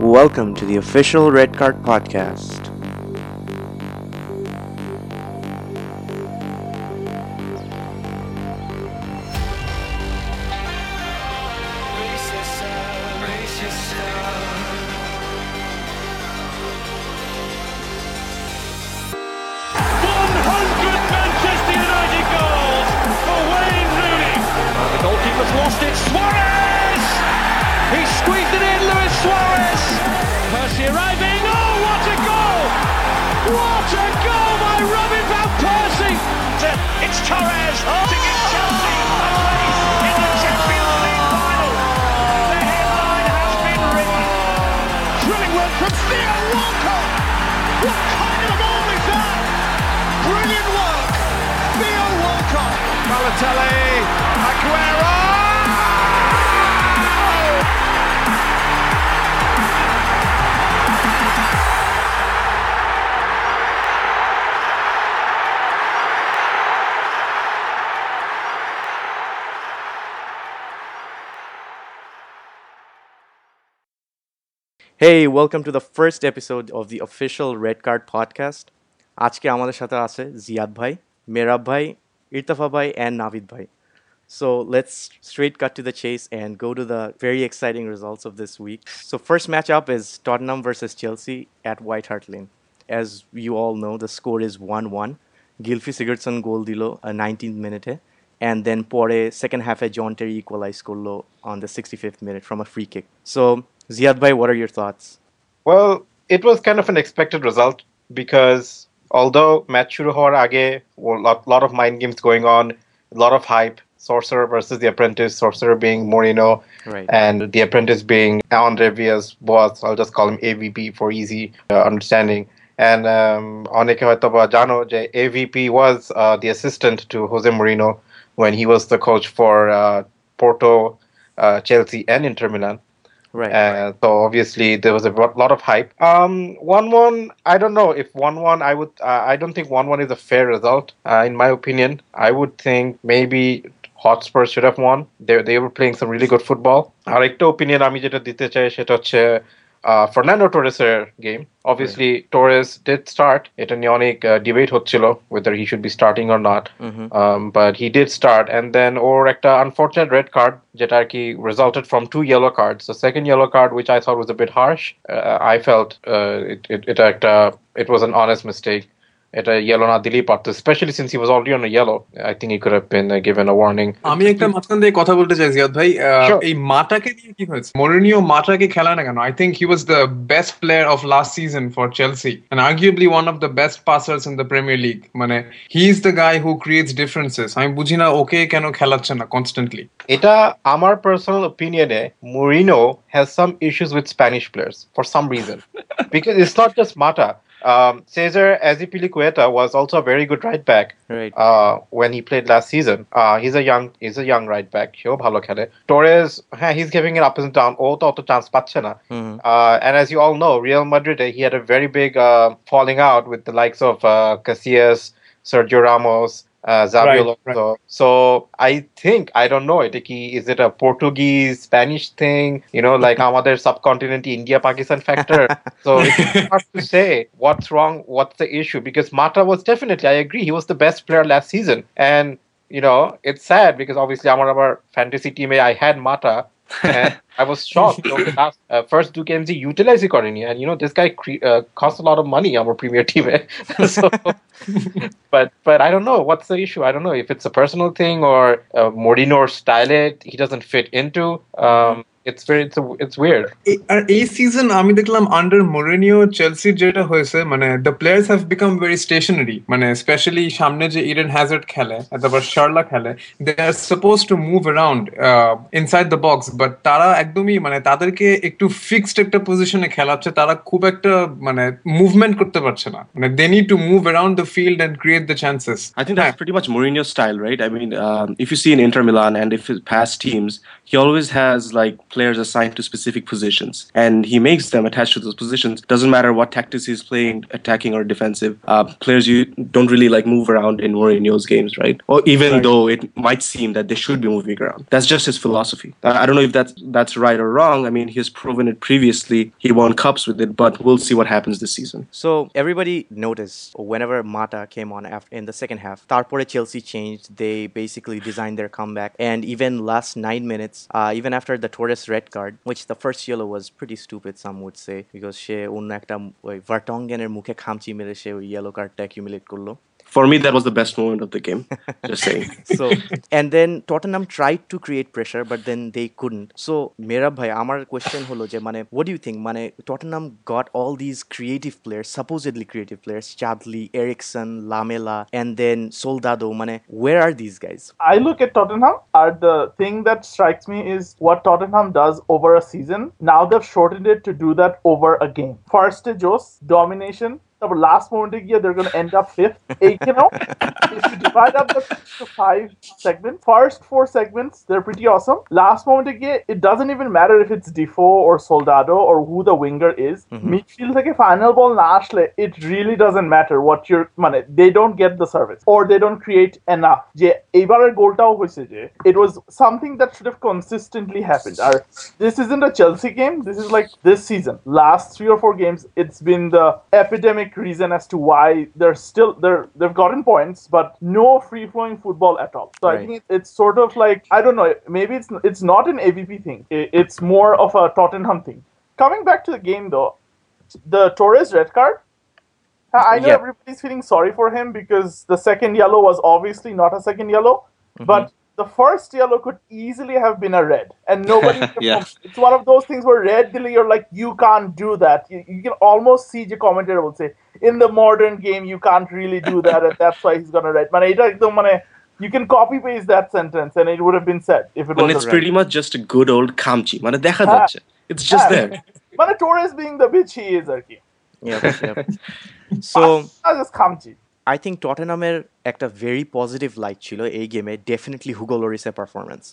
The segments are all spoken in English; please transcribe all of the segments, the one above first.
Welcome to the official Red Card Podcast. Hey, welcome to the first episode of the official Red Card Podcast. আজকে আমাদের সাথে আছে জিয়াদ ভাই মেরাব ভাই ইরতাফা ভাই and নাভিদ ভাই So let's straight cut to the chase and go to the very exciting results of this week. So first matchup is Tottenham versus Chelsea at White Hart Lane. As you all know, the score is 1-1. Gylfi Sigurdsson goal dilo a 19th minute and then পরে second half এ John Terry equalize করলো on the 65th minute from a free kick. So Ziad what are your thoughts? Well, it was kind of an expected result because although Matsuru Horage, a lot, lot of mind games going on, a lot of hype, Sorcerer versus the Apprentice, Sorcerer being Mourinho, right. and the Apprentice being Andre Villas-Boas. I'll just call him AVP for easy uh, understanding. And um, jano AVP was uh, the assistant to Jose Mourinho when he was the coach for uh, Porto, uh, Chelsea, and Inter Milan. Right. Uh, so obviously there was a ro- lot of hype. Um, one one. I don't know if one one. I would. Uh, I don't think one one is a fair result. Uh, in my opinion, I would think maybe Hotspur should have won. They they were playing some really good football. আরেকটা opinion আমি যেটা দিতে চাই সেটা হচ্ছে uh, Fernando Torres' game. Obviously, Torres did start. এটা নিয়ে অনেক debate হচ্ছিল whether he should be starting or not. Um, but he did start, and then ওর একটা unfortunate red card যেটা আর কি resulted from two yellow cards. The second yellow card, which I thought was a bit harsh, uh, I felt uh, it, it, it, একটা, it was an honest mistake. এটা yellow না দিলেই পারতো especially since he was already on a yellow. I think he could have been uh, given a warning. আমি একটা মাঝখান দিয়ে কথা বলতে চাই জিয়াদ ভাই আহ, Sure. এই মাটাকে দিয়ে কি হয়েছে মরিনিও মাটাকে খেলা না কেন I think he was the best player of last season for Chelsea and arguably one of the best passers in the Premier League মানে he is the guy who creates differences আমি বুঝি না ওকে কেন খেলাচ্ছে না constantly এটা আমার personal opinion Mourinho has some issues with Spanish players for some reason. because it's not just Mata. Um, Cesar Azpilicueta was also a very good right back Right. uh, when he played last season. Uh, he's a young he's a young right back. সেও ভালো খেলে. Torres, হ্যাঁ, he's giving it up and down. ও তো অত chance পাচ্ছে না. Uh, and as you all know, Real Madrid, he had a very big uh, falling out with the likes of uh, Casillas, Sergio Ramos, uh, Xabi Right, Alonso. So I think I don't know. It is it a Portuguese Spanish thing? You know, like আমাদের subcontinent India Pakistan factor. so it's hard to say what's wrong, what's the issue. Because Mata was definitely, I agree, he was the best player last season, and you know it's sad because obviously আমার আবার fantasy team I had Mata. I was shocked. last, uh, first Duke games he utilized Cordinia, and you know this guy cre- uh, costs a lot of money on a premier team. so, but but I don't know what's the issue. I don't know if it's a personal thing or uh, Mourinho style it he doesn't fit into. Um, it's very it's a, it's আর এই season আমি দেখলাম under মোরেনিও চেলসির যেটা হয়েছে মানে the players have become very stationary মানে specially সামনে যে ইডেন হ্যাজার্ড খেলে তারপর শার্লা খেলে they are suppose to move around inside the box but তারা একদমই মানে তাদেরকে একটু ফিক্সড একটা পজিশনে খেলাচ্ছে তারা খুব একটা মানে মুভমেন্ট করতে পারছে না। মানে they need to move around the field and create the chances I think that's pretty much Mourinho's style, right? I mean, um, if you see in Inter Milan and if his past teams, he always has like players assigned to specific positions, and he makes them attached to those positions. Doesn't matter what tactics he's playing, attacking or defensive. Uh, players you don't really like move around in Mourinho's games, right? Or even Right. though it might seem that they should be moving around. That's just his philosophy. I don't know if that's that's right or wrong. I mean, he's proven it previously. He won cups with it, but we'll see what happens this season. So everybody noticed whenever Mata came on after in the second half, Tarpore Chelsea changed. They basically designed their comeback, and even last nine minutes, uh, even after the Torres red card which the first yellow was pretty stupid some would say because সে অন্য একটা, ওই ভার্টঙ্গেনের মুখে খামচি মেরে সে ওই yellow কার্ডটা accumulate করল। for me that was the best moment of the game. Just saying. So and then tottenham tried to create pressure but then they couldn't. So mera bhai amar question holo je mane what do you think? Mane tottenham got all these creative players supposedly creative players chadli eriksen lamela and then soldado mane where are these guys? I look at tottenham Are the thing that strikes me is what tottenham does over a season. Now they've shortened it to do that over a game. First jos domination The last moment of year, they're going to end up fifth. Eight, you know, if you divide up the to five segments, first four segments, they're pretty awesome. Last moment of year, it doesn't even matter if it's Defoe or Soldado or who the winger is. Midfield like a final ball Nashle, it really doesn't matter what you're মানে they don't get the service or they don't create enough যে এইবারের গোলটাও হয়েছে যে it was something that should have consistently happened R this isn't a Chelsea game this is like this season last three or four games it's been the epidemic reason as to why they're still they're they've gotten points but no free flowing football at all. So I think it's sort of like I don't know maybe it's it's not an AVP thing. It's more of a Tottenham thing. Coming back to the game though the Torres red card? I know Yeah. everybody's feeling sorry for him because the second yellow was obviously not a second yellow, mm-hmm. but the first yellow could easily have been a red, and nobody. Yeah. It's one of those things where red, Dilly, you're like, you can't do that. You, you can almost see the commentator will say, in the modern game, you can't really do that, and that's why he's gonna red. মানে এটা একদম মানে you can copy paste that sentence, and it would have been said if it And was it's a red. pretty much just a good old kamchi. মানে দেখা হ্যাঁ। যাচ্ছে. It's just there. মানে Torres being the bitch he is আর কি yep, yep. so just খামচি I think টটেনামের একটা very positive light ছিল এই গেমে ডেফিনেটলি হুগো লরিসের পারফরমেন্স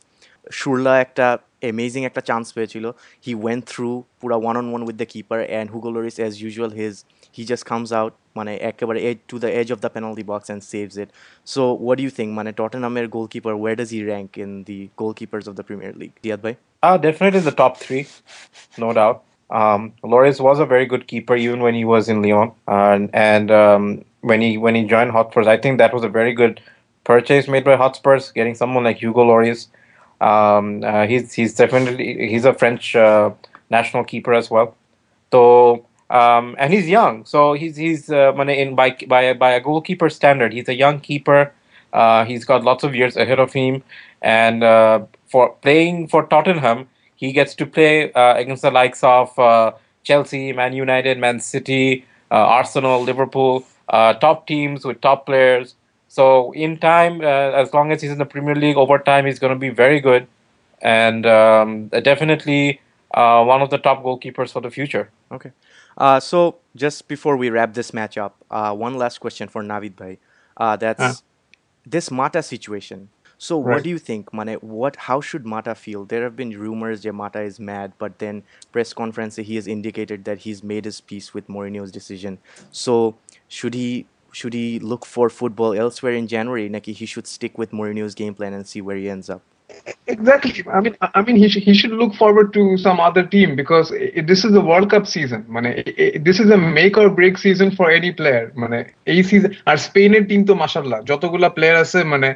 শুরলা একটা অ্যামেজিং একটা চান্স পেয়েছিল হি ওয়েন থ্রু পুরা one on one with the keeper and Hugo Lloris as usual his he just comes out মানে একেবারে edge to the edge of the penalty box and saves it so what you think মানে টটেনামের goalkeeper where does he rank in the goalkeepers of the Premier League Riyad ভাই Uh, definitely the top three, no doubt. Um, Lloris was a very good keeper even when he was in Lyon, and, and um, when he when he joined Hotspurs, I think that was a very good purchase made by Hotspurs, getting someone like Hugo Lloris. Um, uh, he's he's definitely he's a French uh, national keeper as well. So um, and he's young, so he's he's uh, in by by by a goalkeeper standard, he's a young keeper. Uh, he's got lots of years ahead of him, and uh, for playing for Tottenham, he gets to play uh, against the likes of uh, Chelsea, Man United, Man City, uh, Arsenal, Liverpool, uh, top teams with top players. So in time, uh, as long as he's in the Premier League, over time he's going to be very good, and um, definitely uh, one of the top goalkeepers for the future. Okay. Uh, so just before we wrap this match up, uh, one last question for Navid Bhai. Uh, that's Ah. this Mata situation. So what do you think, Mane? What? How should Mata feel? There have been rumors that Mata is mad, but then press conference he has indicated that he's made his peace with Mourinho's decision. So should he? Should he look for football elsewhere in January? Naki he should stick with Mourinho's game plan and see where he ends up. Exactly. I mean, I mean, he should, he should look forward to some other team because i this is a World Cup season. মানে this is a make or break season for any player. মানে এই season আর স্পেনের team তো মাশাল্লাহ যতগুলা player আছে মানে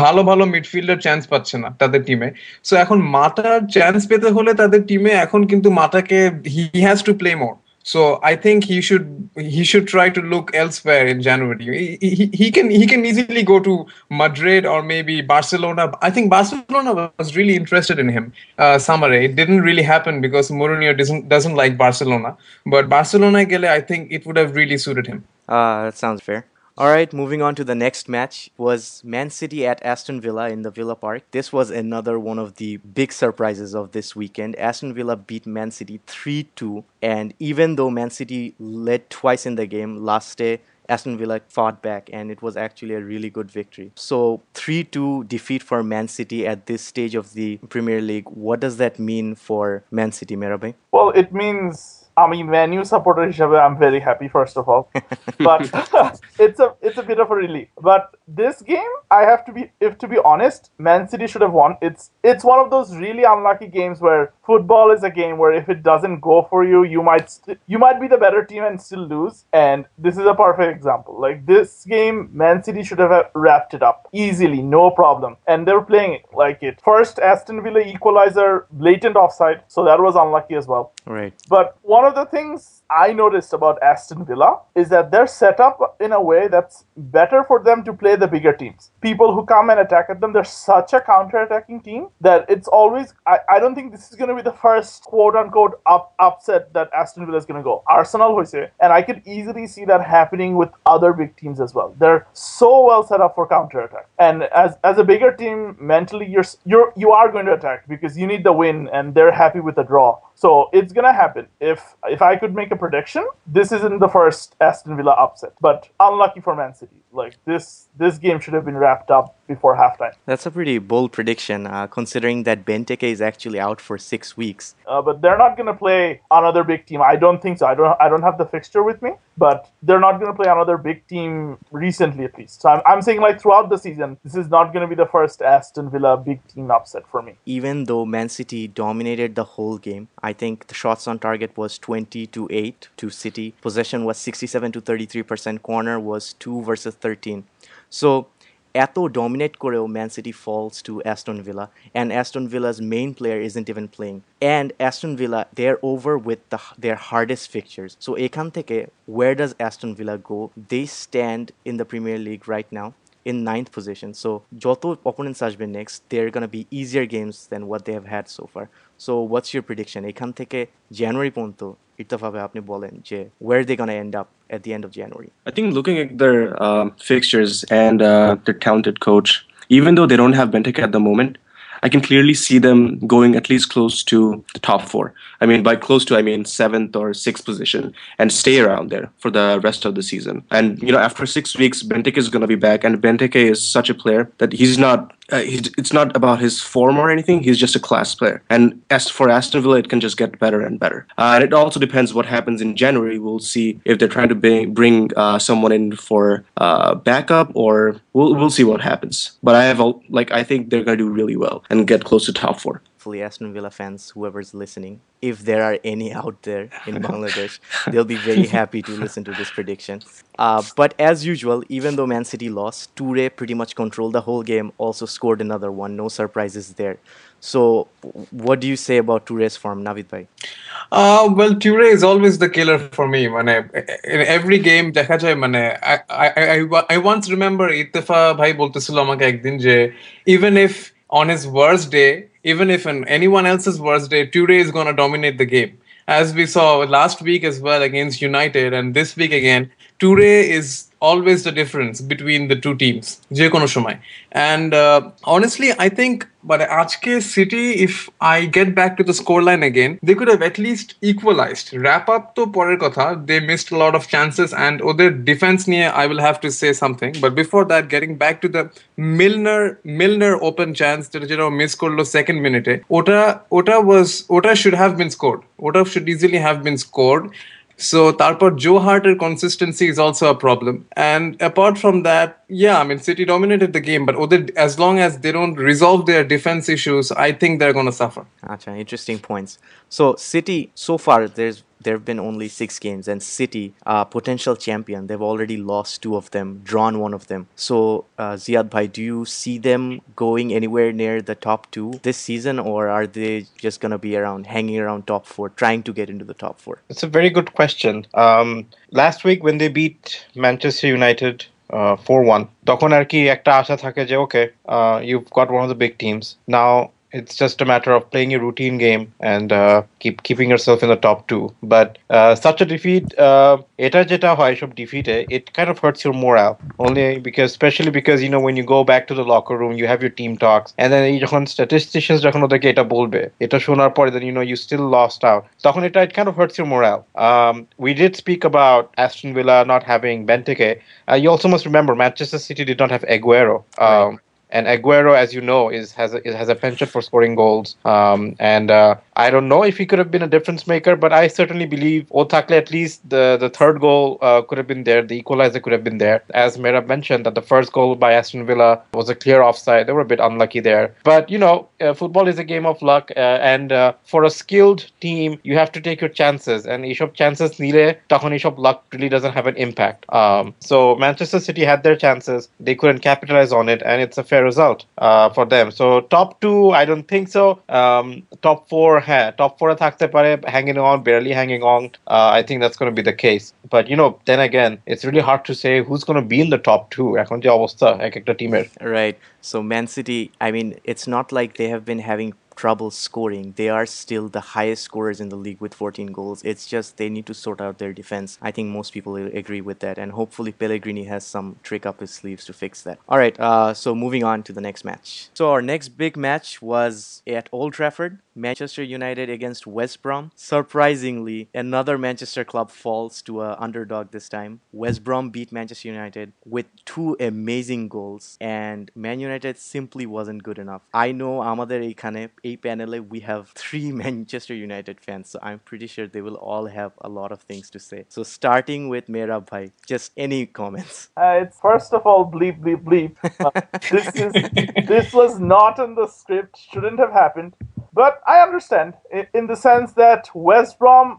ভালো ভালো মিডফিল্ডার চান্স পাচ্ছে না তাদের টিমে সো এখন মাটার চান্স পেতে হলে তাদের টিমে এখন কিন্তু মাটাকে he has to play more So I think he should he should try to look elsewhere in January. He, he, he can he can easily go to Madrid or maybe Barcelona. I think Barcelona was really interested in him. Uh, summer it didn't really happen because Mourinho doesn't doesn't like Barcelona. But Barcelona, I think it would have really suited him. Uh, that sounds fair. All right, moving on to the next match was Man City at Aston Villa in the Villa Park. This was another one of the big surprises of this weekend. Aston Villa beat Man City 3-2 and even though Man City led twice in the game, last day Aston Villa fought back, and it was actually a really good victory. So 3-2 defeat for Man City at this stage of the Premier League. What does that mean for Man City, Merabai? Well, it means আমি Man U supporter হিসাবে I am very happy first of all but it's a it's a bit of a relief but this game i have to be if to be honest man city should have won it's it's one of those really unlucky games where football is a game where if it doesn't go for you you might st- you might be the better team and still lose and this is a perfect example like this game man city should have wrapped it up easily no problem and they were playing it like it first aston villa equalizer blatant offside so that was unlucky as well Right. but one of the things I noticed about Aston Villa is that they're set up in a way that's better for them to play the bigger teams. People who come and attack at them, they're such a counter-attacking team that it's always. I, I don't think this is going to be the first quote unquote up, upset that Aston Villa is going to go. Arsenal hoise, and I could easily see that happening with other big teams as well. They're so well set up for counter-attack, and as as a bigger team, mentally you're you're you are going to attack because you need the win, and they're happy with the draw. So it's gonna happen. If if I could make a prediction, this isn't the first Aston Villa upset, but unlucky for Man City. Like this this game should have been wrapped up before halftime. That's a pretty bold prediction, uh, considering that Benteke is actually out for six weeks. Uh, but they're not gonna play another big team. I don't think so. I don't I don't have the fixture with me, but they're not gonna play another big team recently at least. So I'm, I'm saying like throughout the season, this is not gonna be the first Aston Villa big team upset for me. Even though Man City dominated the whole game, I think the shots on target was 20 to 8 to City. Possession was 67 to 33%. Corner was 2 versus 13. So এত dominate করেও man city false two Aston villa and Aston ভিলা's main player isn't even playing and Aston villa they are over with the their hardest fixtures so এখান থেকে where does Aston villa go they stand in the premier league right now in ninth position so যত opponents আসবে next they're gonna be easier games than what they have had so far so what's your prediction এখান থেকে জানুয়ারি পর্যন্ত ইত্তফাবে আপনি বলেন যে where they gonna end up at the end of January I think looking at their um, fixtures and uh, their talented coach, even though they don't have Benteke at the moment, I can clearly see them going at least close to the top four. I mean, by close to, I mean seventh or sixth position and stay around there for the rest of the season. And, you know, after six weeks, Benteke is going to be back. And Benteke is such a player that he's not, uh, it's not about his form or anything. He's just a class player. And as for Aston Villa, it can just get better and better. Uh, and it also depends what happens in January. We'll see if they're trying to bring, bring uh, someone in for uh, backup or we'll, we'll see what happens. But I have, a, like, I think they're going to do really well and get close to top four hopefully Aston Villa fans, whoever's listening, if there are any out there in Bangladesh, they'll be very happy to listen to this prediction. Uh, but as usual, even though Man City lost, Toure pretty much controlled the whole game, also scored another one. No surprises there. So, what do you say about Toure's form, Navid Bhai? Uh, well, Ture is always the killer for me. মানে in every game দেখা যায় মানে I, I, I, I once remember ইত্তেফা ভাই বলতেছিল আমাকে একদিন যে even if on his worst day, even if on anyone else's worst day, Toure is going to dominate the game. As we saw last week as well against United and this week again, Toure is always the difference between the two teams. যে কোনো সময়. And uh, honestly, I think but আজকে City, if I get back to the scoreline again, they could have at least equalized. Wrap up to পরের কথা. They missed a lot of chances and ওদের defense নিয়ে I will have to say something. But before that, getting back to the Milner Milner open chance যেটা যেটা miss করলো second minute ওটা ওটা was ওটা should have been scored. ওটা should easily have been scored. So Tarpor Joe Harter consistency is also a problem. And apart from that, yeah, I mean City dominated the game, but as long as they don't resolve their defense issues, I think they're going to suffer. Gotcha, interesting points. So City so far there's there have been only six games, and City, uh, potential champion, they've already lost two of them, drawn one of them. So uh, Ziad Bhai, do you see them going anywhere near the top two this season, or are they just gonna be around, hanging around top four, trying to get into the top four? It's a very good question. Um, last week when they beat Manchester United four one তখন আর কি একটা আশা থাকে যে ওকে ইউভ goat one of the big teams now It's just a matter of playing a routine game and uh, keep keeping yourself in the top two. But uh, such a defeat, uh, এটা যেটা হয় সব defeat it kind of hurts your morale. Only because, especially because you know when you go back to the locker room, you have your team talks, and then এই যখন statisticians যখন ওদেরকে এটা বলবে, এটা শোনার পরে then you know you still lost out. তখন এটা it kind of hurts your morale. Um, we did speak about Aston Villa not having Benteke. Uh, you also must remember Manchester City did not have Aguero. Um, and Aguero, as you know, is has a, has a penchant for scoring goals. Um, and uh, I don't know if he could have been a difference maker, but I certainly believe Otakle at least the the third goal uh, could have been there. The equalizer could have been there. As Merab mentioned, that the first goal by Aston Villa was a clear offside. They were a bit unlucky there. But you know, uh, football is a game of luck, uh, and uh, for a skilled team, you have to take your chances. And Ishop chances nile, তখন Ishop luck really doesn't have an impact. Um, so Manchester City had their chances. They couldn't capitalize on it, and it's a fair fair result uh, for them. So top two, I don't think so. Um, top four, হ্যাঁ top four থাকতে পারে hanging on, barely hanging on. Uh, I think that's going to be the case. But you know, then again, it's really hard to say who's going to be in the top two. এখন যে অবস্থা এক একটা টিমের. Right. So Man City, I mean, it's not like they have been having trouble scoring. They are still the highest scorers in the league with 14 goals. It's just they need to sort out their defense. I think most people agree with that, and hopefully Pellegrini has some trick up his sleeves to fix that. All right, uh, so moving on to the next match. So our next big match was at Old Trafford, Manchester United against West Brom. Surprisingly, another Manchester club falls to a underdog this time. West Brom beat Manchester United with two amazing goals, and Man United simply wasn't good enough. I know Amader ekane panel, we have three Manchester United fans, so I'm pretty sure they will all have a lot of things to say. So starting with Mera Bhai, just any comments. Uh, it's first of all bleep bleep bleep. Uh, this is this was not in the script. Shouldn't have happened. But I understand in the sense that West Brom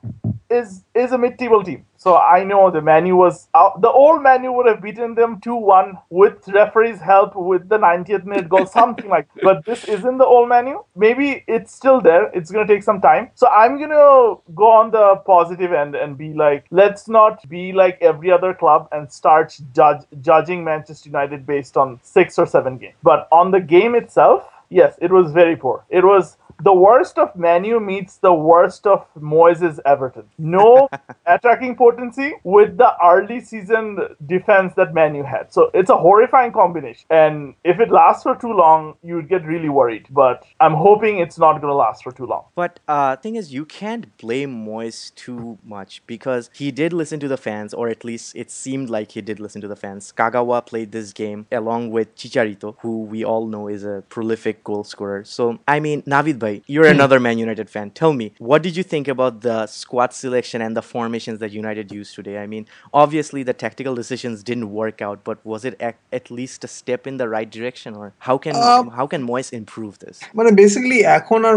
is is a mid-table team. So I know the Manu was out. The old Manu would have beaten them 2-1 with referee's help with the 90th minute goal, something like. That. But this isn't the old Manu. Maybe it's still there. It's gonna take some time. So I'm gonna go on the positive end and be like, let's not be like every other club and start judge, judging Manchester United based on six or seven games. But on the game itself, yes, it was very poor. It was the worst of Manu meets the worst of Moyes's Everton. No attacking potency with the early season defense that Manu had. So it's a horrifying combination. And if it lasts for too long, you'd get really worried. But I'm hoping it's not going to last for too long. But uh, thing is, you can't blame Moyes too much because he did listen to the fans, or at least it seemed like he did listen to the fans. Kagawa played this game along with Chicharito, who we all know is a prolific goal scorer. So I mean, Navid bhai, you're hmm. another Man United fan. Tell me, what did you think about the squad selection and the formations that United used today? I mean, obviously the tactical decisions didn't work out, but was it at least a step in the right direction, or how can uh, how can Moyes improve this? মানে basically এখন আর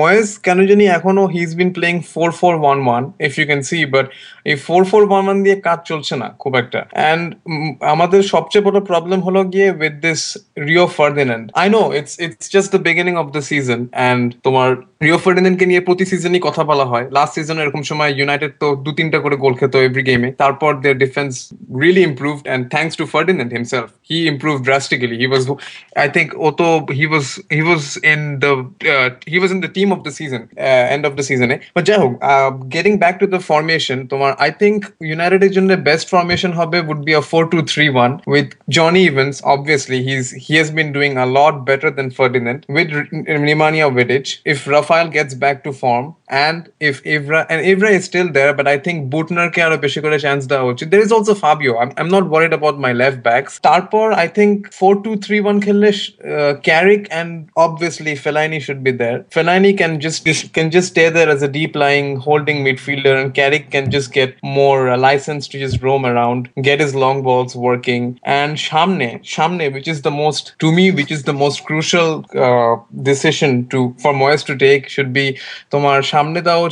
ময়েস কেন জানি এখনো he is been playing four four one one if you can see but এই four four one one দিয়ে কাজ চলছে না খুব একটা অ্যান্ড আমাদের সবচেয়ে বড় প্রবলেম হলো গিয়ে with this Rio ফার্দিনেন্ড I know it's it's just the beginning of the season and তোমার রিও ফার্ডিনেন্ডকে নিয়ে প্রতি সিজনই কথা বলা হয় লাস্ট সিজনে এরকম সময় ইউনাইটেড তো দু তিনটা করে গোল খেত এভরি গেমে তারপর their defence really improved and thanks to Ferdinand himself he improve drastically he was I think ও তো he was he was in the he was in the team of the season end of the সিজনে but যাই হোক getting back to the formation তোমার I think ইউনাইটেডের জন্য best formation হবে would be a four two three one with Johnny Evans obviously he he has been doing a lot better than Ferdinand with Nemanja Vidic if Rafael gets back to form and if Evra and Evra is still there, but I think Buttner ke aro beshi kore chance da uchit. There is also Fabio. I'm, I'm not worried about my left backs. Tarpor, I think 4-2-3-1 khelle uh, Carrick and obviously Fellaini should be there. Fellaini can just, just can just stay there as a deep lying holding midfielder, and Carrick can just get more uh, license to just roam around, get his long balls working. And Shamne, Shamne, which is the most to me, which is the most crucial uh, decision to for Moyes to take should be তোমার সামনে দেওয়া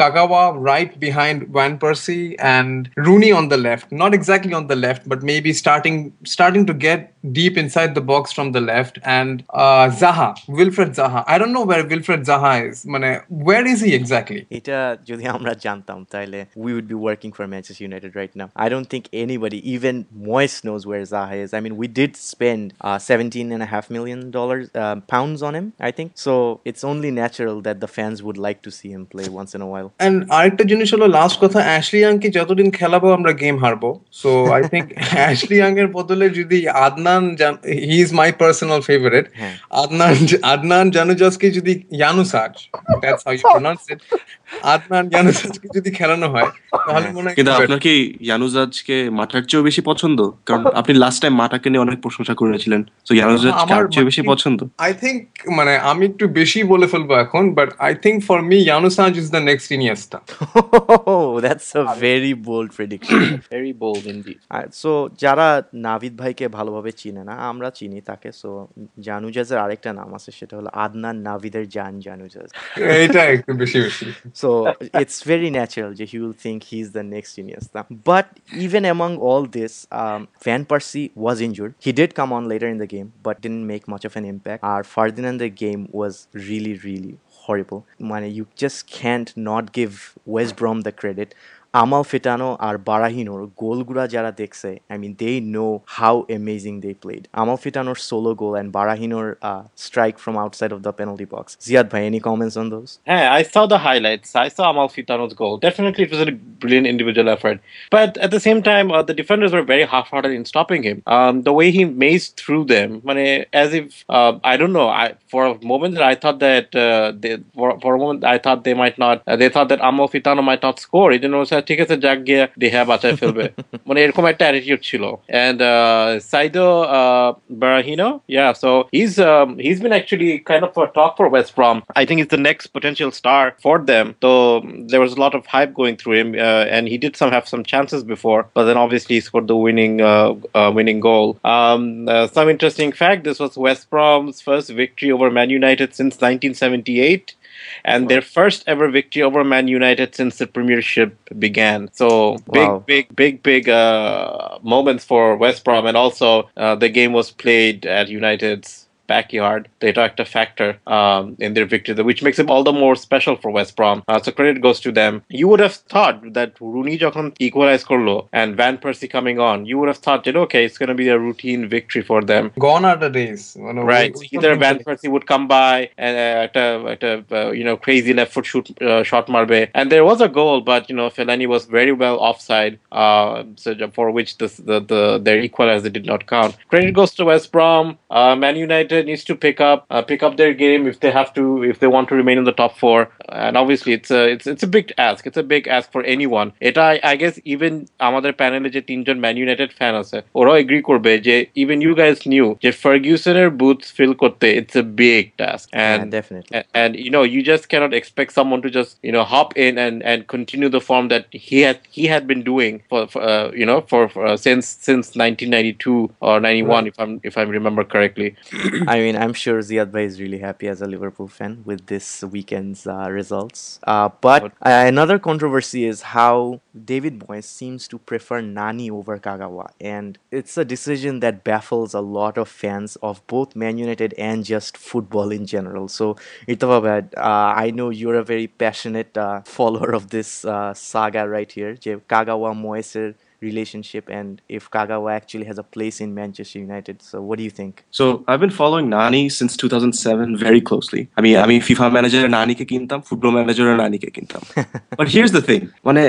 Kagawa right behind Van Persie and Rooney on the left. Not exactly on the left, but maybe starting starting to get deep inside the box from the left. And uh, Zaha, Wilfried Zaha. I don't know where Wilfried Zaha is. মানে where is he exactly? we would be working for Manchester United right now. I don't think anybody, even Moyes, knows where Zaha is. I mean, we did spend uh, 17 and a half million dollars uh, pounds on him. I think So it's only natural that the fans would like to see him play once in a while. And আরেকটা জিনিস হলো last কথা Ashley ইয়াংকে যতদিন খেলাবো আমরা game হারবো। So I think Ashley Young এর বদলে যদি Adnan he is my personal favourite. Adnan Adnan জানুজাসকে যদি Januzaj that's how you pronounce it Adnan জানুজাসকে যদি খেলানো হয় তাহলে মনে হয় কিন্তু আপনার কি ইয়ানুজাজকে মাটার চেয়েও বেশি পছন্দ? কারণ আপনি লাস্ট টাইম মাটাকে নিয়ে অনেক প্রশংসা করেছিলেন। তো ইয়ানুজাজ আমার কার চেয়ে বেশি পছন্দ? আই থিঙ্ক মানে আমি একটু বেশি বলে ফেলব এখন but I think for me Januzaj is the next Iniesta that's a very bold prediction very bold indeed so যারা নাভিদ ভাইকে ভালোভাবে চিনে না আমরা চিনি তাকে সো জানুজাজের আরেকটা নাম আছে সেটা হলো আদনান নাভিদের জান জানুজাজ। এটা একটু বেশি বেশি। সো ইটস ভেরি ন্যাচারাল যে he will think he is the next Iniesta but even among all this van Persie was injured he did come on later in the game but didn't make much of an impact R ফার্দিনান্দের game was was really, really horrible. Man, you just can't not give West Brom the credit. Amalfitano আর বারাহিনোর গোলগুলা Jara দেখছে I mean, they know how amazing they played. Amal ফিটানোর solo goal and বারাহিনোর strike from outside of the penalty box Ziad any comments on those? Those হ্যাঁ saw the highlights. I saw Amalfitano's goal. Definitely, it was a brilliant individual effort. But at the same time, uh, the defenders were very half-hearted in stopping him. Um, the way he mazed through them, I as if uh, I don't know. I, for a moment, I thought that uh, they, for, a moment I thought they might not. they thought that Amalfitano might not score. It was such ঠিক আছে যাক গিয়ে দেহা বাঁচায় ফেলবে মানে এরকম একটা অ্যাটিটিউড ছিল and uh, Saido uh, Barahino yeah so he's um, he's been actually kind of a talk for West Brom I think he's the next potential star for them so there was a lot of hype going through him uh, and he did some have some chances before but then obviously he scored the winning uh, uh, winning goal um, uh, some interesting fact this was West Brom's first victory over Man United since 1978 and their first ever victory over Man United since the Premiership began. So big, Wow. big, big, big uh, moments for West Brom, and also uh, the game was played at United's backyard. They talked a factor um, in their victory, which makes it all the more special for West Brom. Uh, so credit goes to them. You would have thought that Rooney যখন equalize করলো and Van Persie coming on, you would have thought that okay, it's going to be a routine victory for them. gone are the days মানে ওই- Right. ওই Either সব Van জিনিস- Persie would come by and uh, at a, at a uh, you know crazy left foot shoot uh, shot marbe, and there was a goal, but you know Fellaini was very well offside, uh, so for which the, the the their equalizer did not count. Credit goes to West Brom. Uh, Man United needs to pick up uh, pick up their game if they have to if they want to remain in the top four. And obviously it's a it's it's a big ask. It's a big ask for anyone. এটা I, I guess even আমাদের প্যানেলে যে তিনজন man United fan আছে ওরাও agri করবে যে even you guys knew যে ফার্গুসনের বুথ ফিল করতে it's a big task and yeah, definitely. and, and you know you just cannot expect someone to just you know hop in and and continue the form that he had he had been doing for, for uh, you know for, for uh, since since 1992 or 91 if i'm if i remember correctly I mean, I'm sure Ziad Bhai is really happy as a Liverpool fan with this weekend's uh, results. Uh, but another controversy is how David Moyes seems to prefer Nani over Kagawa, and it's a decision that baffles a lot of fans of both Man United and just football in general. So, Itavabad, uh, I know you're a very passionate uh, follower of this uh, saga right here, Kagawa Moyes relationship and if Kagawa actually has a place in Manchester United. So, what do you think? So I've been following Nani since 2007 very closely. I mean, I mean, FIFA manager Nani ke kintam, football manager Nani ke kintam. but here's the thing, মানে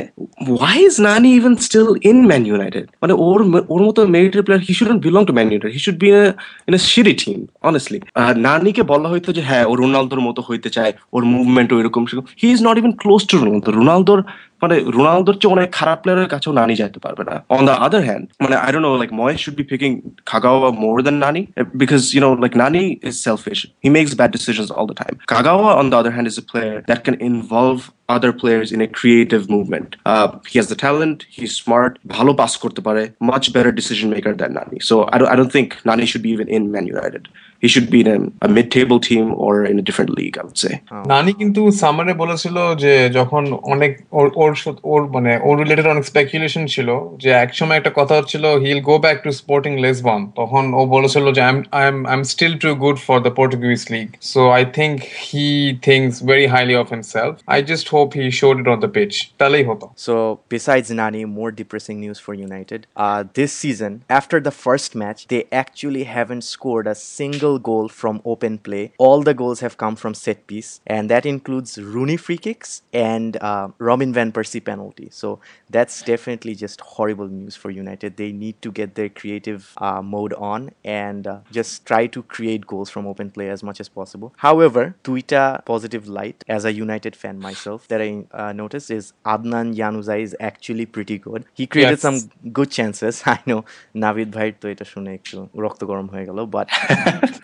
why is Nani even still in Man United? মানে ওর ওর মতো military player, he shouldn't belong to Man United. He should be in a in a shitty team, honestly. Uh, নানিকে বলা হয়তো যে হ্যাঁ ও রোনালদোর মতো হইতে চায়, ওর মুভমেন্ট ওইরকম। He is not even close to Ronaldo. রোনালদোর মানে রোনালদোর চেয়ে অনেক খারাপ প্লেয়ারের কাছেও নানি যেতে পারবে না অন দ্য আদার হ্যান্ড মানে I don't know like ময়েস should be picking Kagawa মোর দেন নানি because you know like Nani is selfish he makes bad decisions all the time Kagawa on the other hand is a player that can involve other players in a creative movement. Uh, he has the talent. He's smart. ভালো pass করতে পারে. Much better decision maker than Nani. So I don't I don't think Nani should be even in Man United. He should be in a, a mid-table team or in a different league. I would say. নানি কিন্তু সামারে বলেছিল যে যখন অনেক ওর ওর সাথে- ওর মানে ওর related অনেক speculation ছিল যে একসময় একটা কথা হচ্ছিল hill go back to sporting লেসবন তখন ও বলেছিল যে I am I am I am still two good for the Portuguese league so I think he thinks very highly of himself I just hope he showed it on the pitch তাহলেই হতো So, besides Nani, more depressing news for United. Uh, this season, after the first match, they actually haven't scored a single goal from open play. All the goals have come from set piece, and that includes Rooney free kicks and uh, Robin van Persie penalty. So that's definitely just horrible news for United. They need to get their creative uh, mode on and uh, just try to create goals from open play as much as possible. However, Twitter positive light as a United fan myself that I uh, noticed is Adnan Januzaj is actually pretty good. He created Yes. some good chances. I know Navid ভাই তো এটা শুনে একটু রক্ত গরম হয়ে গেল but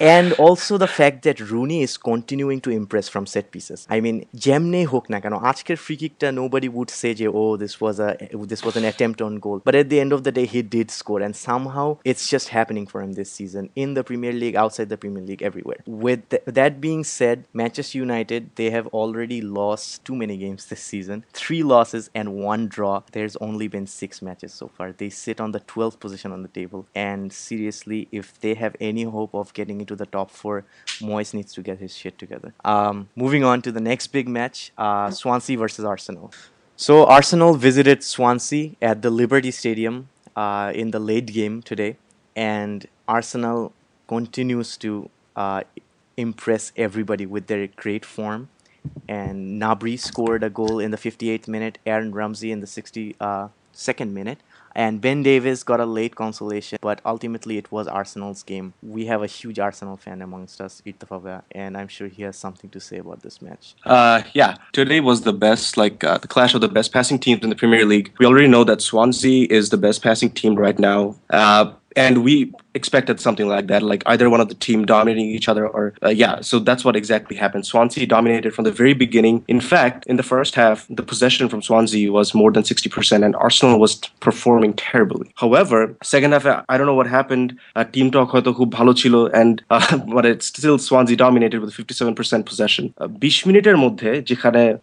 and also the fact that Rooney is continuing to impress from set pieces. I mean, যেমনে হোক না কেন আজকের ফ্রি কিকটা nobody would say যে oh this was a this was an attempt on goal. But at the end of the day he did score and somehow it's just happening for him this season in the Premier League, outside the Premier League, everywhere. With th- that being said, Manchester United they have already lost too many games this season. Three losses and one draw. There's only been six matches so far. They sit on the 12th position on the table. And seriously, if they have hope of getting into the top four, Moyes needs to get his shit together. Um, moving on to the next big match uh, Swansea versus Arsenal. So, Arsenal visited Swansea at the Liberty Stadium uh, in the late game today. And Arsenal continues to uh, impress everybody with their great form and Gnabry scored a goal in the 58th minute, Aaron Ramsey in the 62nd minute, and Ben Davies got a late consolation, but ultimately it was Arsenal's game. We have a huge Arsenal fan amongst us, Itafava, and I'm sure he has something to say about this match. Uh, yeah, today was the best, like uh, the clash of the best passing teams in the Premier League. We already know that Swansea is the best passing team right now. Uh, and we expected something like that, like either one of the team dominating each other, or uh, yeah. So that's what exactly happened. Swansea dominated from the very beginning. In fact, in the first half, the possession from Swansea was more than 60%, and Arsenal was performing terribly. However, second half, uh, I don't know what happened. Uh, team talk হয়তো খুব ভালো ছিল and uh, but it's still Swansea dominated with 57% possession. Uh, 20 মিনিটের মধ্যে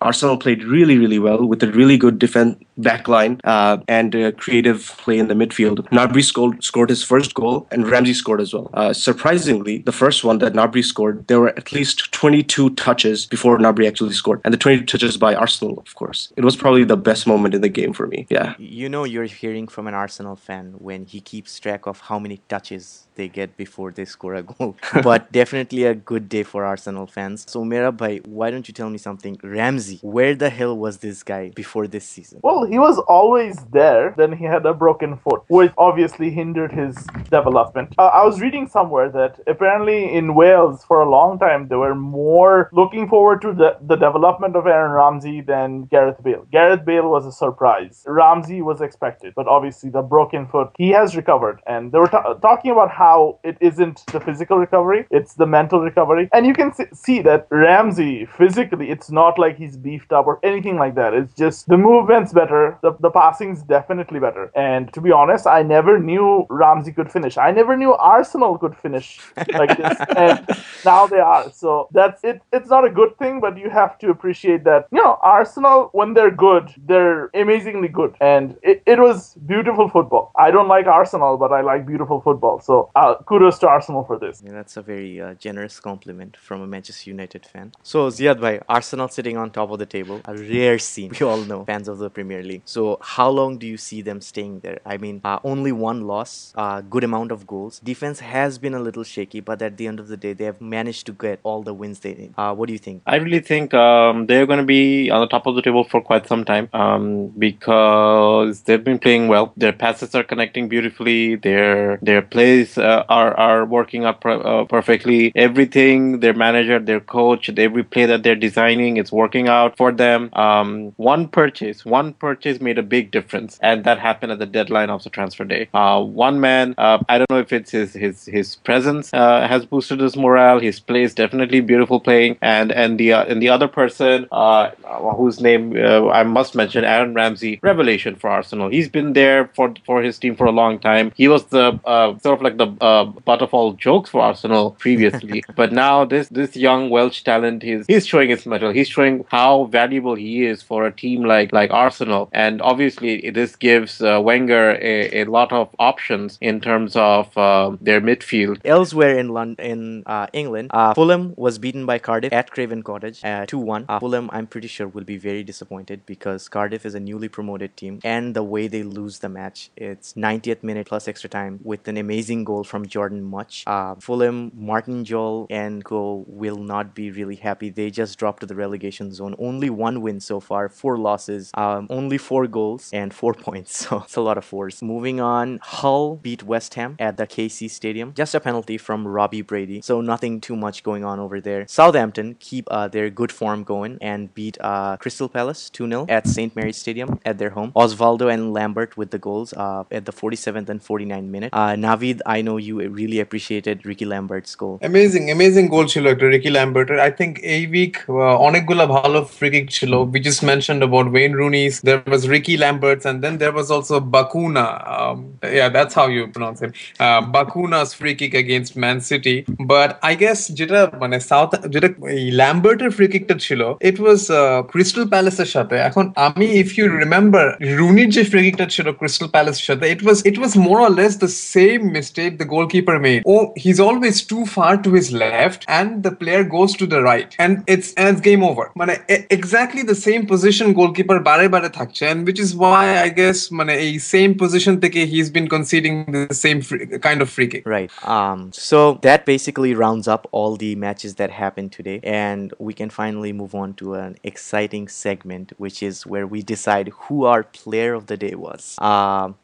Arsenal played really really well with a really good defense backline uh, and uh, creative play in the midfield. Gnabry scored, scored his first goal and Ramsey scored as well. Uh, surprisingly, the first one that Gnabry scored, there were at least 22 touches before Gnabry actually scored, and the 22 touches by Arsenal, of course. It was probably the best moment in the game for me. Yeah. You know, you're hearing from an Arsenal fan when he keeps track of how many touches they get before they score a goal. but definitely a good day for Arsenal fans. So, Mera bhai, why don't you tell me something? Ramsey, where the hell was this guy before this season? Well, he was always there. Then he had a broken foot, which obviously hindered his development. Uh, I was reading somewhere that apparently in Wales, for a long time, they were more looking forward to the, the development of Aaron Ramsey than Gareth Bale. Gareth Bale was a surprise. Ramsey was expected, but obviously the broken foot, he has recovered. And they were ta- talking about how it isn't the physical recovery, it's the mental recovery. And you can see, see that Ramsey, physically, it's not like he's beefed up or anything like that. It's just the movement's better, the, the passing's definitely better. And to be honest, I never knew Ramsey could finish. I never knew Arsenal could finish like this. and now they are. So that's it. It's not a good thing, but you have to appreciate that, you know, Arsenal, when they're good, they're amazingly good. And it, it was beautiful football. I don't like Arsenal, but I like beautiful football. So uh, kudos to Arsenal for this. Yeah, that's a very uh, generous compliment from a Manchester United fan. So, Ziad by Arsenal sitting on top of the table, a rare scene. We all know, fans of the Premier League. So, how long do you see them staying there? I mean, uh, only one loss, uh, good amount of goals. Defense has been a little shaky, but at the end of the day, they have managed to get all the wins they need. Uh, what do you think? I really think um, they're going to be on the top of the table for quite some time um, because they've been playing well. Their passes are connecting beautifully. Their their plays uh, are are working out per- uh, perfectly. Everything their manager, their coach, every play that they're designing, it's working out for them. Um, one purchase, one purchase made a big difference, and that happened at the deadline of the transfer day. Uh, one man, uh, I don't know if it's his his his presence uh, has boosted his morale. His play is definitely beautiful playing, and and the uh, and the other person uh, whose name uh, I must mention, Aaron Ramsey, revelation for Arsenal. He's been there for for his team for a long time. He was the uh, sort of like the uh, butt of all jokes for Arsenal previously, but now this this young Welsh talent, he's he's showing his mettle. He's showing how valuable he is for a team like like Arsenal, and obviously this gives uh, Wenger a, a lot of options in terms of uh, their midfield. Elsewhere in London, in uh, England, uh, Fulham was beaten by Cardiff at Craven Cottage, uh, two one. Uh, Fulham, I'm pretty sure, will be very disappointed because Cardiff is a newly promoted team, and the way they lose the match, it's 90th minute plus extra time with an amazing goal from Jordon Mutch. Uh, Fulham, Martin Jol, and Co will not be really happy. They just dropped to the relegation zone. Only one win so far, four losses, um, only four goals and four points. So it's a lot of fours. Moving on, Hull beat West Ham at at the KC Stadium. Just a penalty from Robbie Brady, so nothing too much going on over there. Southampton keep uh, their good form going and beat uh, Crystal Palace 2 0 at St. Mary's Stadium at their home. Osvaldo and Lambert with the goals uh, at the 47th and 49th minute. Uh, Navid, I know you really appreciated Ricky Lambert's goal. Amazing, amazing goal ছিল একটা Ricky Lambert. I think a week, uh, অনেকগুলো ভালো free chilo. We just mentioned about Wayne Wayne There was Ricky Ricky and then there was also Bacuna. বাকুনা yeah, that's how you pronounce it uh, Bacuna's free kick against Man City. But I guess jeta mane South jeta Lambert free kick ta chilo. It was uh, Crystal Palace shate. Akon ami if you remember Rooney's free kick ta chilo Crystal Palace shate. It was it was more or less the same mistake the goalkeeper made. Oh, he's always too far to his left, and the player goes to the right, and it's and game over. Mane exactly the same position goalkeeper bare bare thakche, and which is why I guess mane same position teke he's been conceding the same free kind of free kick. Right. Um, so that basically rounds up all the matches that happened today, and we can finally move on to an exciting segment, which is where we decide who our player of the day was. Um,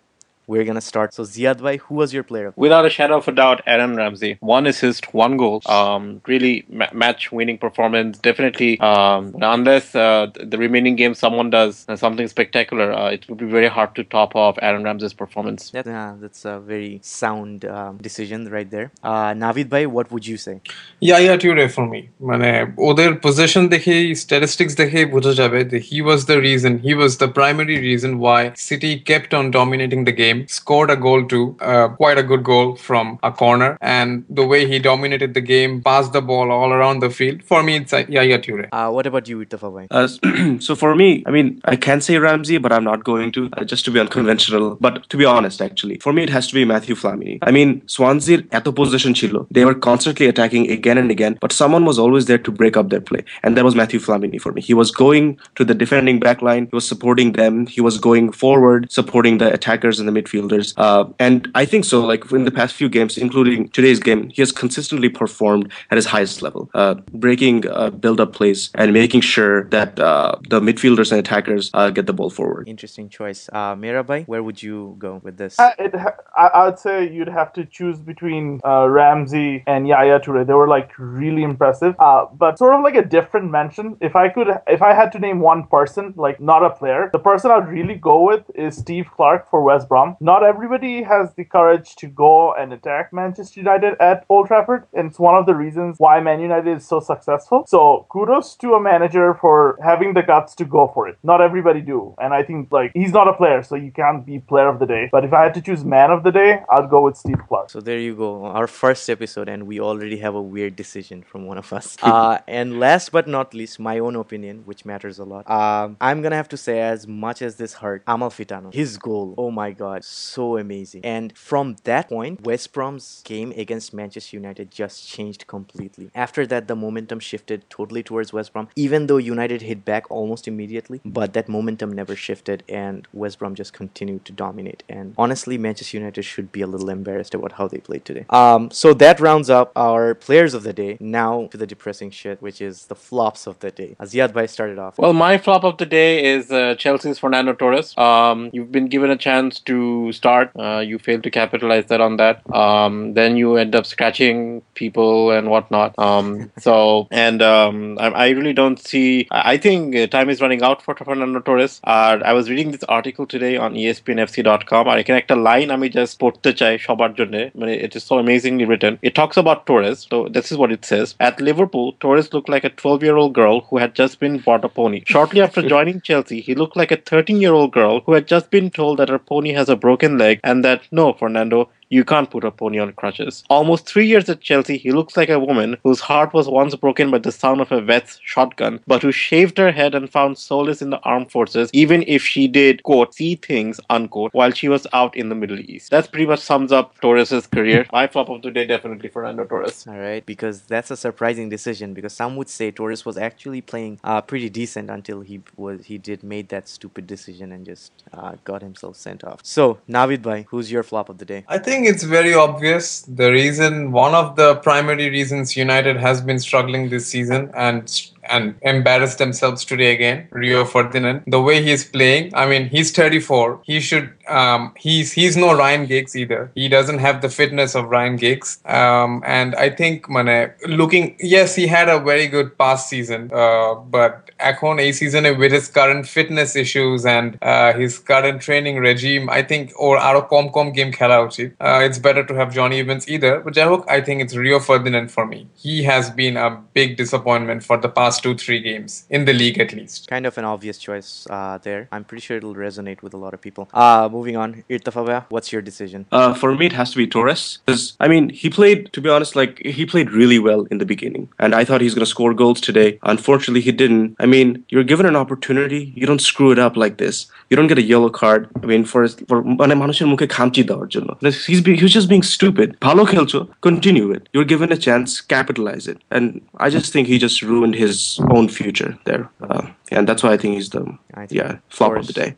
we're going to start. So, Ziad Bhai, who was your player? Without a shadow of a doubt, Aaron Ramsey. One assist, one goal. Um, really ma- match winning performance. Definitely, um, unless uh, the remaining game someone does uh, something spectacular, uh, it would be very hard to top off Aaron Ramsey's performance. Yeah, ah, that's a very sound um, decision right there. Uh, Navid Bhai, what would you say? Yeah, yeah, Toure for me. মানে ওদের position দেখে statistics But বোঝা যাবে যে he was the reason. He was the primary reason why City kept on dominating the game scored a goal too uh, quite a good goal from a corner and the way he dominated the game passed the ball all around the field for me it's uh, Yaya Toure Uh, what about you, Itafa bhai? Uh, so for me, I mean, I can say Ramsey, but I'm not going to, uh, just to be unconventional. But to be honest, actually, for me, it has to be Mathieu Flamini. I mean, Swansea at the position chilo, they were constantly attacking again and again, but someone was always there to break up their play, and that was Mathieu Flamini for me. He was going to the defending back line, he was supporting them, he was going forward, supporting the attackers in the midfielders. Uh, and I think so, like in the past few games, including today's game, he has consistently performed at his highest level, uh, breaking uh, build-up plays and making sure that uh, the midfielders and attackers uh, get the ball forward. Interesting choice. Uh, Mera bhai, where would you go with this? Uh, it, ha- I, I would say you'd have to choose between uh, Ramsey and Yaya Toure. They were like really impressive, uh, but sort of like a different mention. If I could, if I had to name one person, like not a player, the person I'd really go with is Steve Clarke for West Brom. Not everybody has the courage to go and attack Manchester United at Old Trafford, and it's one of the reasons why Man United is so successful. So kudos to a manager for having the guts to go for it. Not everybody do, and I think like he's not a player, so you can't be player of the day. But if I had to choose man of the day, I'd go with Steve Clarke. So there you go, our first episode, and we already have a weird decision from one of us. Uh, and last but not least, my own opinion, which matters a lot. Um, I'm gonna have to say, as much as this hurt, Amalfitano, his goal, oh my god, so amazing. And from that point, West Brom's game against Manchester United just changed completely. After that, the momentum shifted totally towards West Brom, even though United hit back almost immediately. But that momentum never shifted, and West Brom just continued to dominate. And honestly, Manchester United should be a little embarrassed about how they played today. Um, so that rounds up our players of the day. Now to the depressing shit, which is the flops of the day. Aziad Bhai started off. Well, my flop of the day is uh, Chelsea's Fernando Torres. Um, you've been given a chance to to start. Uh, you failed to capitalize that on that. Um, then you end up scratching people and whatnot. Um, so and um, I, I really don't see. I I think uh, time is running out for Fernando Torres. Uh, I was reading this article today on E ESPNFC.com আর এখানে একটা line আমি just পড়তে চাই সবার জন্য মানে it is so amazingly written. It talks about Torres. So this is what it says. At Liverpool, Torres looked like a 12-year-old girl who had just been bought a pony. Shortly after joining Chelsea, he looked like a 13-year-old girl who had just been told that her pony has a broken leg and that no, Fernando, you can't put a pony on crutches. Almost three years at Chelsea, he looks like a woman whose heart was once broken by the sound of a vet's shotgun, but who shaved her head and found solace in the armed forces, even if she did, quote, see things, unquote, while she was out in the Middle East. That pretty much sums up Torres' career. My flop of the day, definitely Fernando Torres. All right, because that's a surprising decision. Because some would say Torres was actually playing uh, pretty decent until he was he did made that stupid decision and just uh, got himself sent off. So Navid Bhai, who's your flop of the day? I think it's very obvious. The reason, one of the primary reasons United has been struggling this season and and embarrass themselves today again. Rio Ferdinand, the way he's playing, I mean, he's 34. He should, um, he's he's no Ryan Giggs either. He doesn't have the fitness of Ryan Giggs. Um, and I think, Mane, looking, yes, he had a very good past season, uh, but Akhon A season with his current fitness issues and uh, his current training regime, I think, or আরো com কম game khela উচিত uh, it's better to have Jonny Evans either. But Jahok, I think it's Rio Ferdinand for me. He has been a big disappointment for the past two three games in the league at least Kind of an obvious choice uh, there. I'm pretty sure it'll resonate with a lot of people. Uh, moving on, Irtafabia, what's your decision? Uh, for me, it has to be Torres. 'Cause, I mean, he played, to be honest, like he played really well in the beginning, and I thought he's going to score goals today. Unfortunately, he didn't. I mean, you're given an opportunity, you don't screw it up like this. You don't get a yellow card. I mean, for for মানে মানুষের মুখে খামচি দেওয়ার জন্য. He's being, he's just being stupid. ভালো খেলছো, continue it. You're given a chance, capitalize it. And I just think he just ruined his own future there. Uh, and that's why I think he's the I think yeah flop of the day.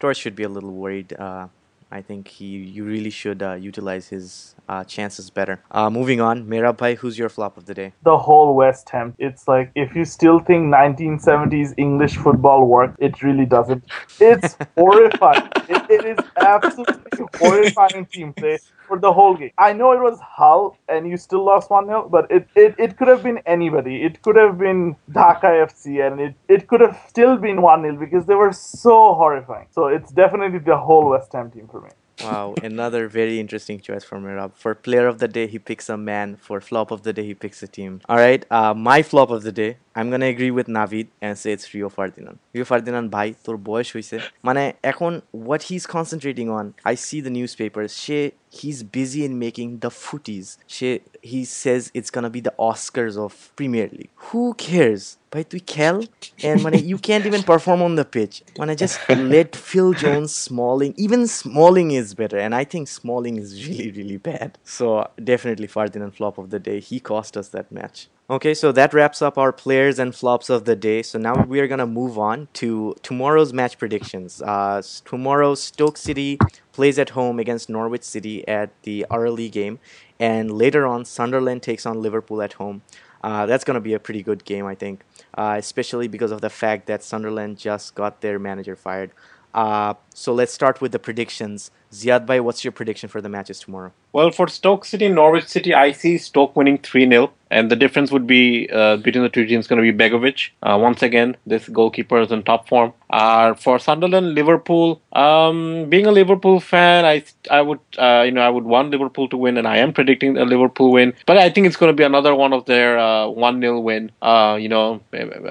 Torres should be a little worried. Uh, I think he you really should uh, utilize his uh, chances better. Uh, moving on, Merab Bhai, who's your flop of the day? the whole West Ham. It's like if you still think 1970s English football worked, it really doesn't. It's horrifying. It, it is absolutely horrifying team play for the whole game. I know it was Hull and you still lost 1 0, but it, it, it could have been anybody. It could have been Dhaka FC and it, it could have still been 1 0 because they were so horrifying. So it's definitely the whole West Ham team for me. Wow, another very interesting choice from Merab. For player of the day, he picks a man. For flop of the day, he picks a team. All right, uh, my flop of the day, I am gonna agree with Navid and say it's Rio Ferdinand Rio Ferdinand ভাই তোর বয়স হয়েছে। মানে এখন what he is concentrating on I see the newspaper say he is busy in making the foot is say he says it's can be the Oscars of Premier League who cares ভাই, তুই খেল and মানে you can't even perform on the page মানে just let Phil Jones Smalling even Smalling is better and I think Smalling is really really bad so definitely Ferdinand flop of the day he cost us that match Okay, so that wraps up our players and flops of the day. So now we are gonna move on to tomorrow's match predictions. Uh, tomorrow, Stoke City plays at home against Norwich City at the early game, and later on, Sunderland takes on Liverpool at home. Uh, that's gonna be a pretty good game, I think, uh, especially because of the fact that Sunderland just got their manager fired. So let's start with the predictions. Ziad Bhai, what's your prediction for the matches tomorrow? Well, for Stoke City, and Norwich City, I see Stoke winning 3 0. And the difference would be uh, between the two teams going to be Begovic. Uh, once again, this goalkeeper is in top form. Uh, for Sunderland, Liverpool, um, being a Liverpool fan, I I would uh, you know I would want Liverpool to win, and I am predicting a Liverpool win. But I think it's going to be another one of their uh, one 0 win. Uh, you know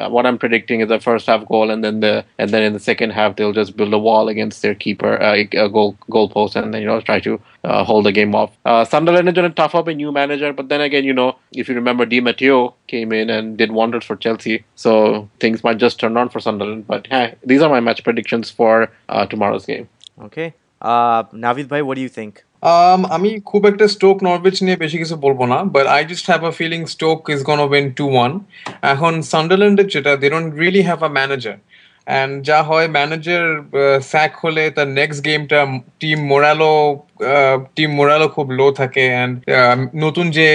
what I'm predicting is a first half goal, and then the and then in the second half they'll just build a wall against their keeper, uh, a goal goal post, and then you know try to uh, hold the game off. Uh, Sunderland is going to tough up a new manager, but then again, you know, if you remember, Di Matteo came in and did wonders for Chelsea, so things might just turn on for Sunderland. But hey, these are my match predictions for uh, tomorrow's game. Okay, uh, Navid Bhai, what do you think? Um, আমি খুব একটা stroke Norwich নিয়ে বেশি কিছু বলবো না but I just have a feeling Stoke is gonna win two one এখন সান্ডারল্যান্ডের যেটা they don't really have a manager and যা হয় ম্যানেজার স্যাক হলে তার নেক্সট গেমটা টিম মোরালো টিম মোরালও খুব লো থাকে অ্যান্ড নতুন যে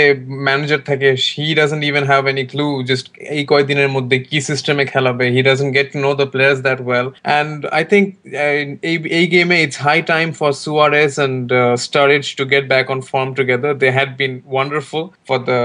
ম্যানেজার থাকে he doesn't even have any clue just এই কয়দিনের মধ্যে কি সিস্টেমে খেলাবে he doesn't gate to know the players that well and I think এই এই গেমে it's high time for Suarez and Sturridge to get back on form together they had been wonderful for the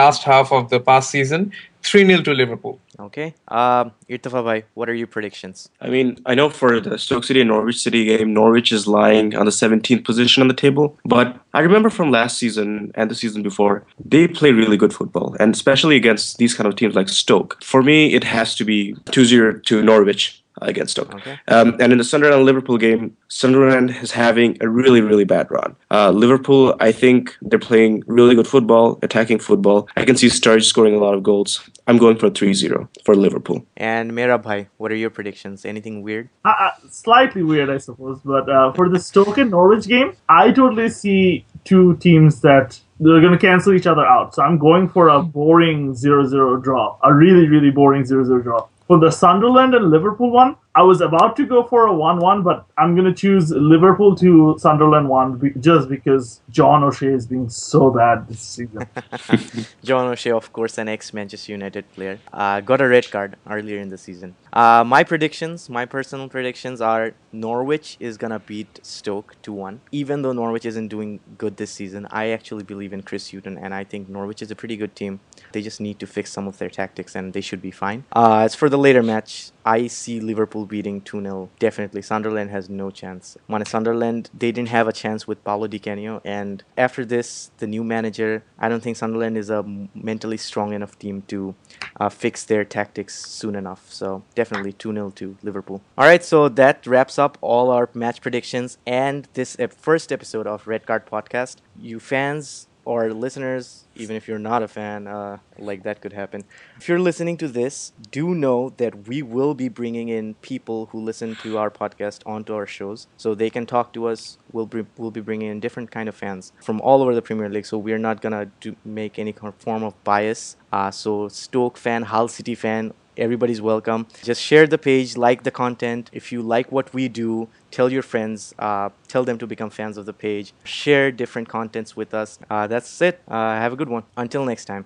last half of the past season 3 0 to Liverpool. Okay. Um, Irtafa bhai, what are your predictions? I mean, I know for the Stoke City and Norwich City game, Norwich is lying on the 17th position on the table. But I remember from last season and the season before, they play really good football, and especially against these kind of teams like Stoke. For me, it has to be 2 0 to Norwich against Stoke. Okay. Um, and in the Sunderland Liverpool game, Sunderland is having a really, really bad run. Uh, Liverpool, I think they're playing really good football, attacking football. I can see Sturridge scoring a lot of goals. I'm going for 3 0 for Liverpool. And Mera bhai, what are your predictions? Anything weird? Uh, uh, slightly weird, I suppose. But uh, for the Stoke and Norwich game, I totally see two teams that they're going to cancel each other out. So I'm going for a boring 0-0 draw, a really, really boring 0-0 draw. For the Sunderland and Liverpool one, I was about to go for a 1-1, but I'm going to choose Liverpool to Sunderland one just because John O'Shea is being so bad this season. John O'Shea, of course, an ex Manchester United player, uh, got a red card earlier in the season. Uh, my predictions, my personal predictions are Norwich is going to beat Stoke 2 1. Even though Norwich isn't doing good this season, I actually believe in Chris Hughton, and I think Norwich is a pretty good team. They just need to fix some of their tactics, and they should be fine. Uh, as for the later match, I see Liverpool beating 2 0. Definitely. Sunderland has no chance. Mane Sunderland, they didn't have a chance with Paolo Di Canio, and after this, the new manager, I don't think Sunderland is a mentally strong enough team to uh, fix their tactics soon enough. So definitely 2 0 to Liverpool. All right, so that wraps up all our match predictions and this first episode of Red Card Podcast. You fans or listeners, even if you're not a fan, uh, like that could happen. If you're listening to this, do know that we will be bringing in people who listen to our podcast onto our shows, so they can talk to us. We'll be, we'll be bringing in different kind of fans from all over the Premier League, so we're not gonna make any form of bias. Uh, so Stoke fan, Hull City fan, everybody's welcome. Just share the page, like the content. If you like what we do, tell your friends, uh, tell them to become fans of the page, share different contents with us. Uh, that's it. Uh, have a good one. Until next time.